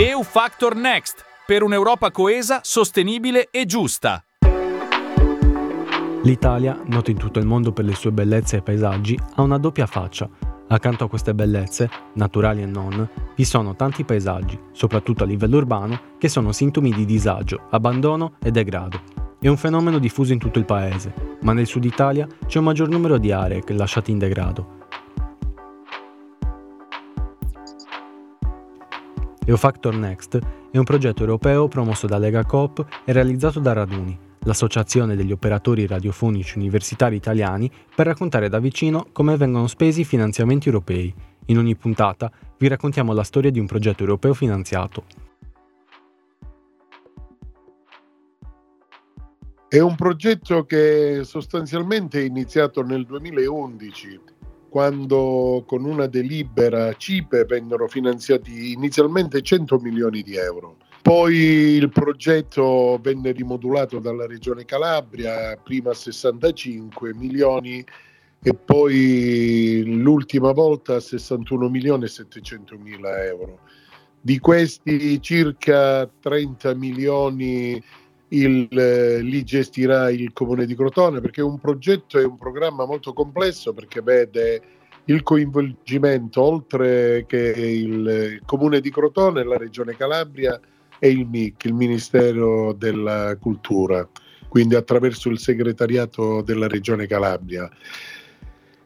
EU Factor Next per un'Europa coesa, sostenibile e giusta. L'Italia, nota in tutto il mondo per le sue bellezze e paesaggi, ha una doppia faccia. Accanto a queste bellezze, naturali e non, vi sono tanti paesaggi, soprattutto a livello urbano, che sono sintomi di disagio, abbandono e degrado. È un fenomeno diffuso in tutto il paese, ma nel sud Italia c'è un maggior numero di aree lasciate in degrado. EOFactor Next è un progetto europeo promosso da Lega Coop e realizzato da Raduni, l'associazione degli operatori radiofonici universitari italiani, per raccontare da vicino come vengono spesi i finanziamenti europei. In ogni puntata vi raccontiamo la storia di un progetto europeo finanziato. È un progetto che sostanzialmente è iniziato nel 2011 quando con una delibera CIPE vennero finanziati inizialmente 100 milioni di euro. Poi il progetto venne rimodulato dalla Regione Calabria, prima 65 milioni e poi l'ultima volta 61 milioni e 700 mila euro. Di questi circa 30 milioni il, eh, li gestirà il comune di Crotone perché un progetto è un programma molto complesso perché vede il coinvolgimento oltre che il, il comune di Crotone, la regione Calabria e il MIC, il Ministero della Cultura, quindi attraverso il segretariato della regione Calabria.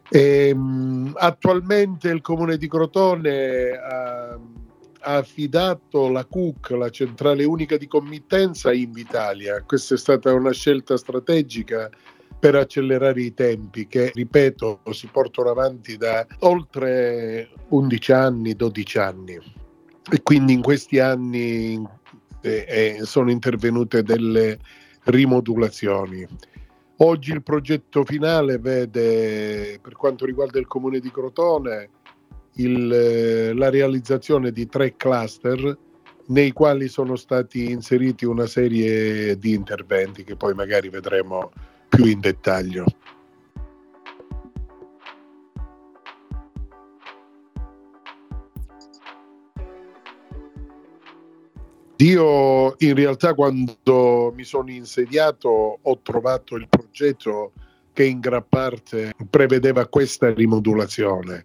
E, ehm, attualmente il comune di Crotone ha ha affidato la CUC, la centrale unica di committenza, a Invitalia. Questa è stata una scelta strategica per accelerare i tempi che, ripeto, si portano avanti da oltre 11 anni, 12 anni. E quindi in questi anni eh, eh, sono intervenute delle rimodulazioni. Oggi il progetto finale vede, per quanto riguarda il comune di Crotone, il, eh, la realizzazione di tre cluster nei quali sono stati inseriti una serie di interventi che poi magari vedremo più in dettaglio. Io in realtà quando mi sono insediato ho trovato il progetto che in gran parte prevedeva questa rimodulazione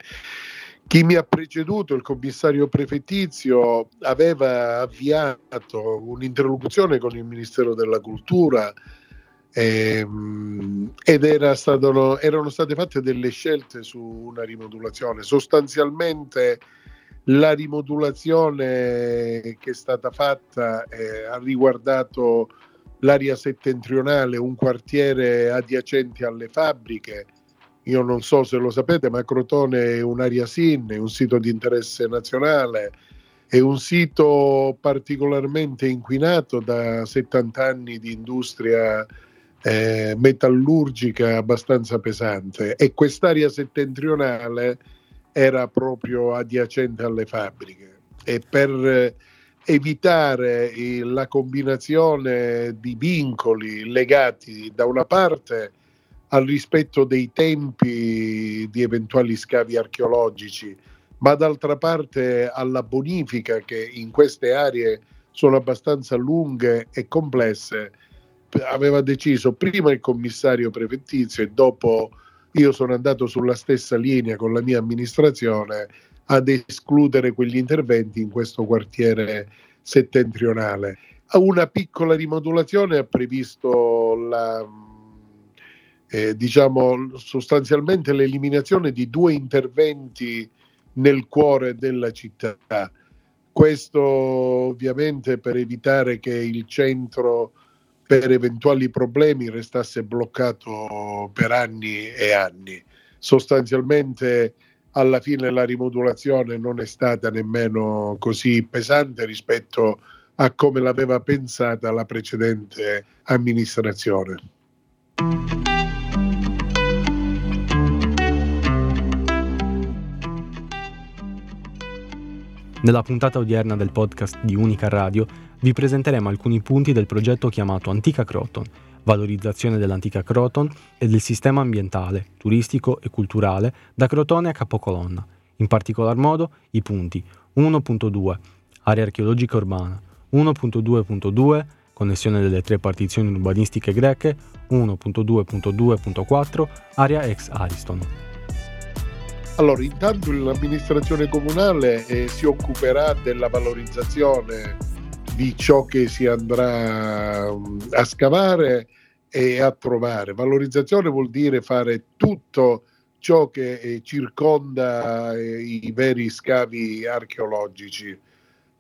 chi mi ha preceduto, il commissario prefettizio, aveva avviato un'interlocuzione con il Ministero della Cultura ehm, ed era stato, erano state fatte delle scelte su una rimodulazione. Sostanzialmente la rimodulazione che è stata fatta eh, ha riguardato l'area settentrionale, un quartiere adiacente alle fabbriche io non so se lo sapete, ma Crotone è un'area SIN, è un sito di interesse nazionale, è un sito particolarmente inquinato da 70 anni di industria eh, metallurgica abbastanza pesante. E quest'area settentrionale era proprio adiacente alle fabbriche. E per evitare la combinazione di vincoli legati da una parte al rispetto dei tempi di eventuali scavi archeologici, ma d'altra parte alla bonifica che in queste aree sono abbastanza lunghe e complesse, aveva deciso prima il commissario prefettizio e dopo io sono andato sulla stessa linea con la mia amministrazione ad escludere quegli interventi in questo quartiere settentrionale. Una piccola rimodulazione ha previsto la eh, diciamo sostanzialmente l'eliminazione di due interventi nel cuore della città. Questo ovviamente per evitare che il centro per eventuali problemi restasse bloccato per anni e anni. Sostanzialmente alla fine la rimodulazione non è stata nemmeno così pesante rispetto a come l'aveva pensata la precedente amministrazione. Nella puntata odierna del podcast di Unica Radio vi presenteremo alcuni punti del progetto chiamato Antica Croton, valorizzazione dell'antica Croton e del sistema ambientale, turistico e culturale da Crotone a Capocolonna. In particolar modo i punti 1.2 area archeologica urbana, 1.2.2 connessione delle tre partizioni urbanistiche greche, 1.2.2.4 area ex Ariston. Allora, intanto l'amministrazione comunale eh, si occuperà della valorizzazione di ciò che si andrà um, a scavare e a trovare. Valorizzazione vuol dire fare tutto ciò che eh, circonda eh, i veri scavi archeologici.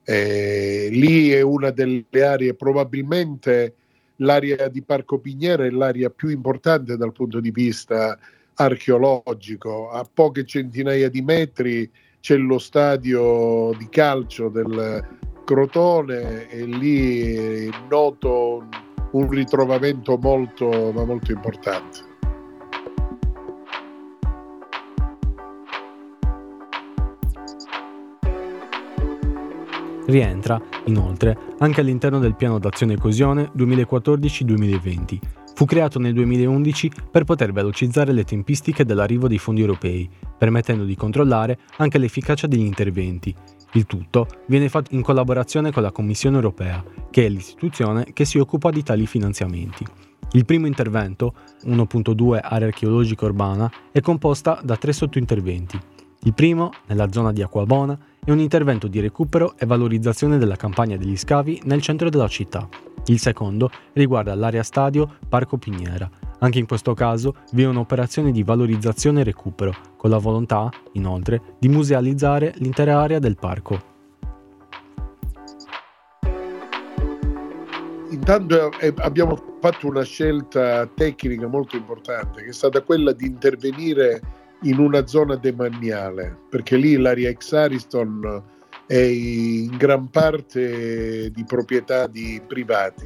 Eh, lì è una delle aree, probabilmente l'area di Parco Piniera è l'area più importante dal punto di vista archeologico. A poche centinaia di metri c'è lo stadio di calcio del Crotone e lì è noto un ritrovamento molto, ma molto importante. Rientra, inoltre, anche all'interno del piano d'azione coesione 2014-2020. Fu creato nel 2011 per poter velocizzare le tempistiche dell'arrivo dei fondi europei, permettendo di controllare anche l'efficacia degli interventi. Il tutto viene fatto in collaborazione con la Commissione europea, che è l'istituzione che si occupa di tali finanziamenti. Il primo intervento, 1.2 area archeologica urbana, è composta da tre sottointerventi. Il primo, nella zona di Acquabona, è un intervento di recupero e valorizzazione della campagna degli scavi nel centro della città. Il secondo riguarda l'area stadio Parco Piniera. Anche in questo caso vi è un'operazione di valorizzazione e recupero, con la volontà, inoltre, di musealizzare l'intera area del parco. Intanto eh, abbiamo fatto una scelta tecnica molto importante, che è stata quella di intervenire in una zona demaniale, perché lì l'area ex Ariston è in gran parte di proprietà di privati,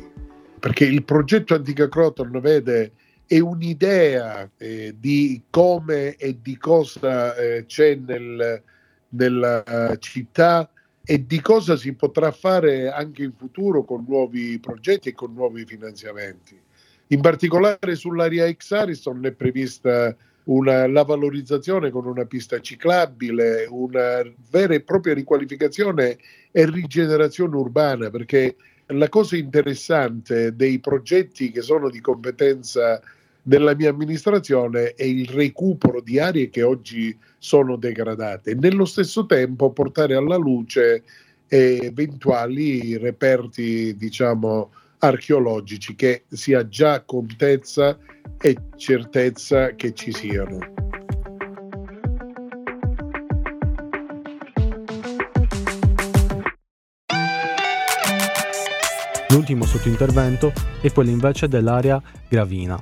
perché il progetto Antica Croton vede è un'idea eh, di come e di cosa eh, c'è nel, nella uh, città e di cosa si potrà fare anche in futuro con nuovi progetti e con nuovi finanziamenti. In particolare sull'area ex Ariston è prevista una, la valorizzazione con una pista ciclabile, una vera e propria riqualificazione e rigenerazione urbana, perché la cosa interessante dei progetti che sono di competenza della mia amministrazione è il recupero di aree che oggi sono degradate. E nello stesso tempo portare alla luce eventuali reperti, diciamo, archeologici che si ha già contezza e certezza che ci siano. L'ultimo sottointervento è quello invece dell'area Gravina.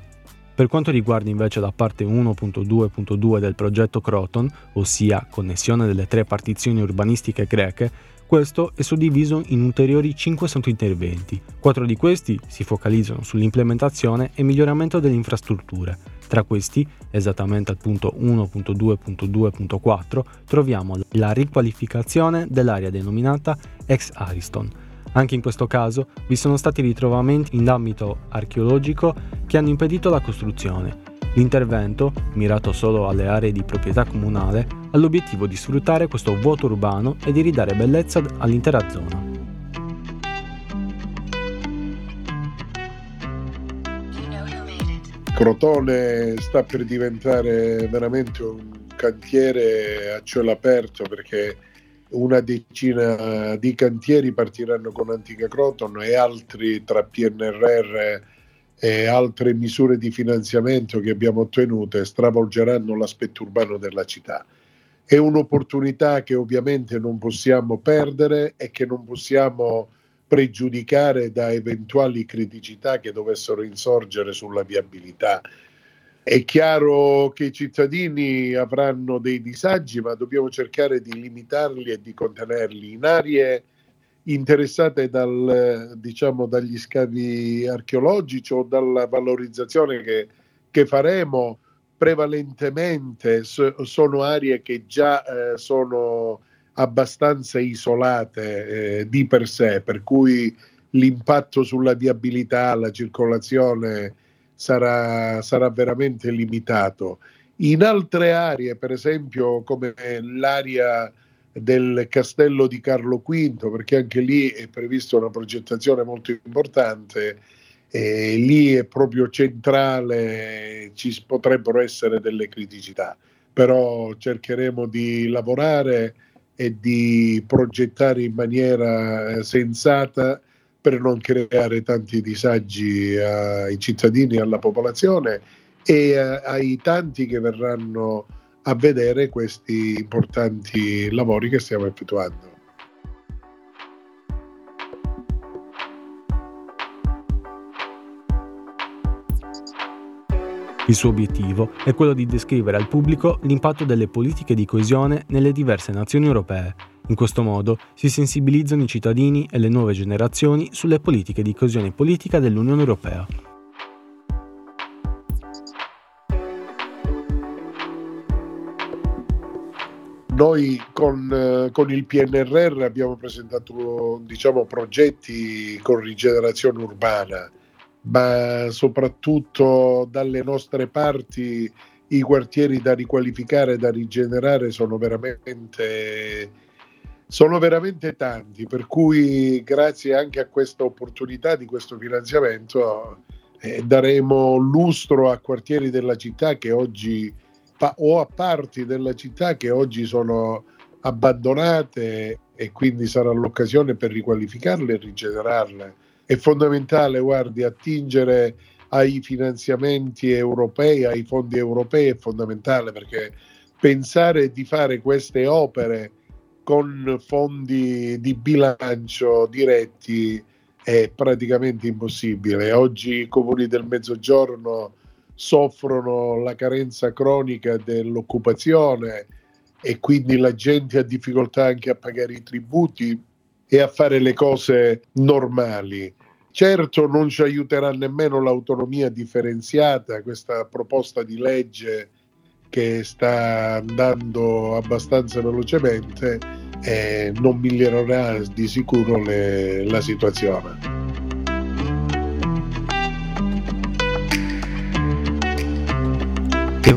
Per quanto riguarda invece la parte 1.2.2 del progetto Croton, ossia connessione delle tre partizioni urbanistiche greche, questo è suddiviso in ulteriori 5 sottointerventi. Quattro di questi si focalizzano sull'implementazione e miglioramento delle infrastrutture. Tra questi, esattamente al punto 1.2.2.4, troviamo la riqualificazione dell'area denominata ex Ariston. Anche in questo caso vi sono stati ritrovamenti in ambito archeologico che hanno impedito la costruzione, L'intervento, mirato solo alle aree di proprietà comunale, ha l'obiettivo di sfruttare questo vuoto urbano e di ridare bellezza all'intera zona. Crotone sta per diventare veramente un cantiere a cielo aperto perché una decina di cantieri partiranno con Antica Croton e altri tra PNRR e altre misure di finanziamento che abbiamo ottenuto stravolgeranno l'aspetto urbano della città. È un'opportunità che ovviamente non possiamo perdere e che non possiamo pregiudicare da eventuali criticità che dovessero insorgere sulla viabilità. È chiaro che i cittadini avranno dei disagi, ma dobbiamo cercare di limitarli e di contenerli in aree interessate dal, diciamo, dagli scavi archeologici o dalla valorizzazione che, che faremo, prevalentemente so, sono aree che già eh, sono abbastanza isolate eh, di per sé, per cui l'impatto sulla viabilità, la circolazione sarà, sarà veramente limitato. In altre aree, per esempio come l'area del castello di Carlo V, perché anche lì è prevista una progettazione molto importante e lì è proprio centrale, ci potrebbero essere delle criticità, però cercheremo di lavorare e di progettare in maniera sensata per non creare tanti disagi ai cittadini alla popolazione e ai tanti che verranno a vedere questi importanti lavori che stiamo effettuando. Il suo obiettivo è quello di descrivere al pubblico l'impatto delle politiche di coesione nelle diverse nazioni europee. In questo modo si sensibilizzano i cittadini e le nuove generazioni sulle politiche di coesione politica dell'Unione Europea. Noi con, con, il PNRR abbiamo presentato diciamo, progetti con rigenerazione urbana ma soprattutto dalle nostre parti i quartieri da riqualificare, da rigenerare sono veramente, sono veramente tanti, per cui grazie anche a questa opportunità di questo finanziamento eh, daremo lustro a quartieri della città che oggi o a parti della città che oggi sono abbandonate e quindi sarà l'occasione per riqualificarle e rigenerarle è fondamentale, guardi, attingere ai finanziamenti europei, ai fondi europei è fondamentale perché pensare di fare queste opere con fondi di bilancio diretti è praticamente impossibile. Oggi i comuni del mezzogiorno soffrono la carenza cronica dell'occupazione e quindi la gente ha difficoltà anche a pagare i tributi e a fare le cose normali. Certo non ci aiuterà nemmeno l'autonomia differenziata, questa proposta di legge che sta andando abbastanza velocemente e non migliorerà di sicuro le, la situazione.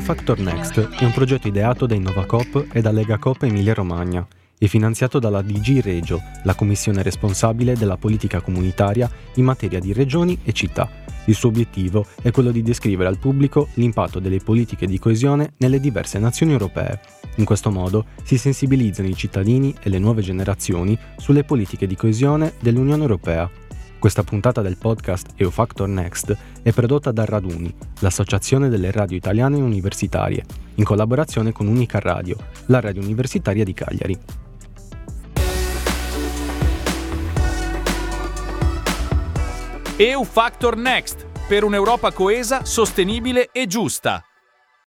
Factor Next è un progetto ideato da Innovacop e da Legacop Emilia Romagna e finanziato dalla DG Regio, la commissione responsabile della politica comunitaria in materia di regioni e città. Il suo obiettivo è quello di descrivere al pubblico l'impatto delle politiche di coesione nelle diverse nazioni europee. In questo modo si sensibilizzano i cittadini e le nuove generazioni sulle politiche di coesione dell'Unione Europea. Questa puntata del podcast EUFactor Next è prodotta da Raduni, l'associazione delle radio italiane universitarie, in collaborazione con Unica Radio, la radio universitaria di Cagliari. EU Factor Next per un'Europa coesa, sostenibile e giusta.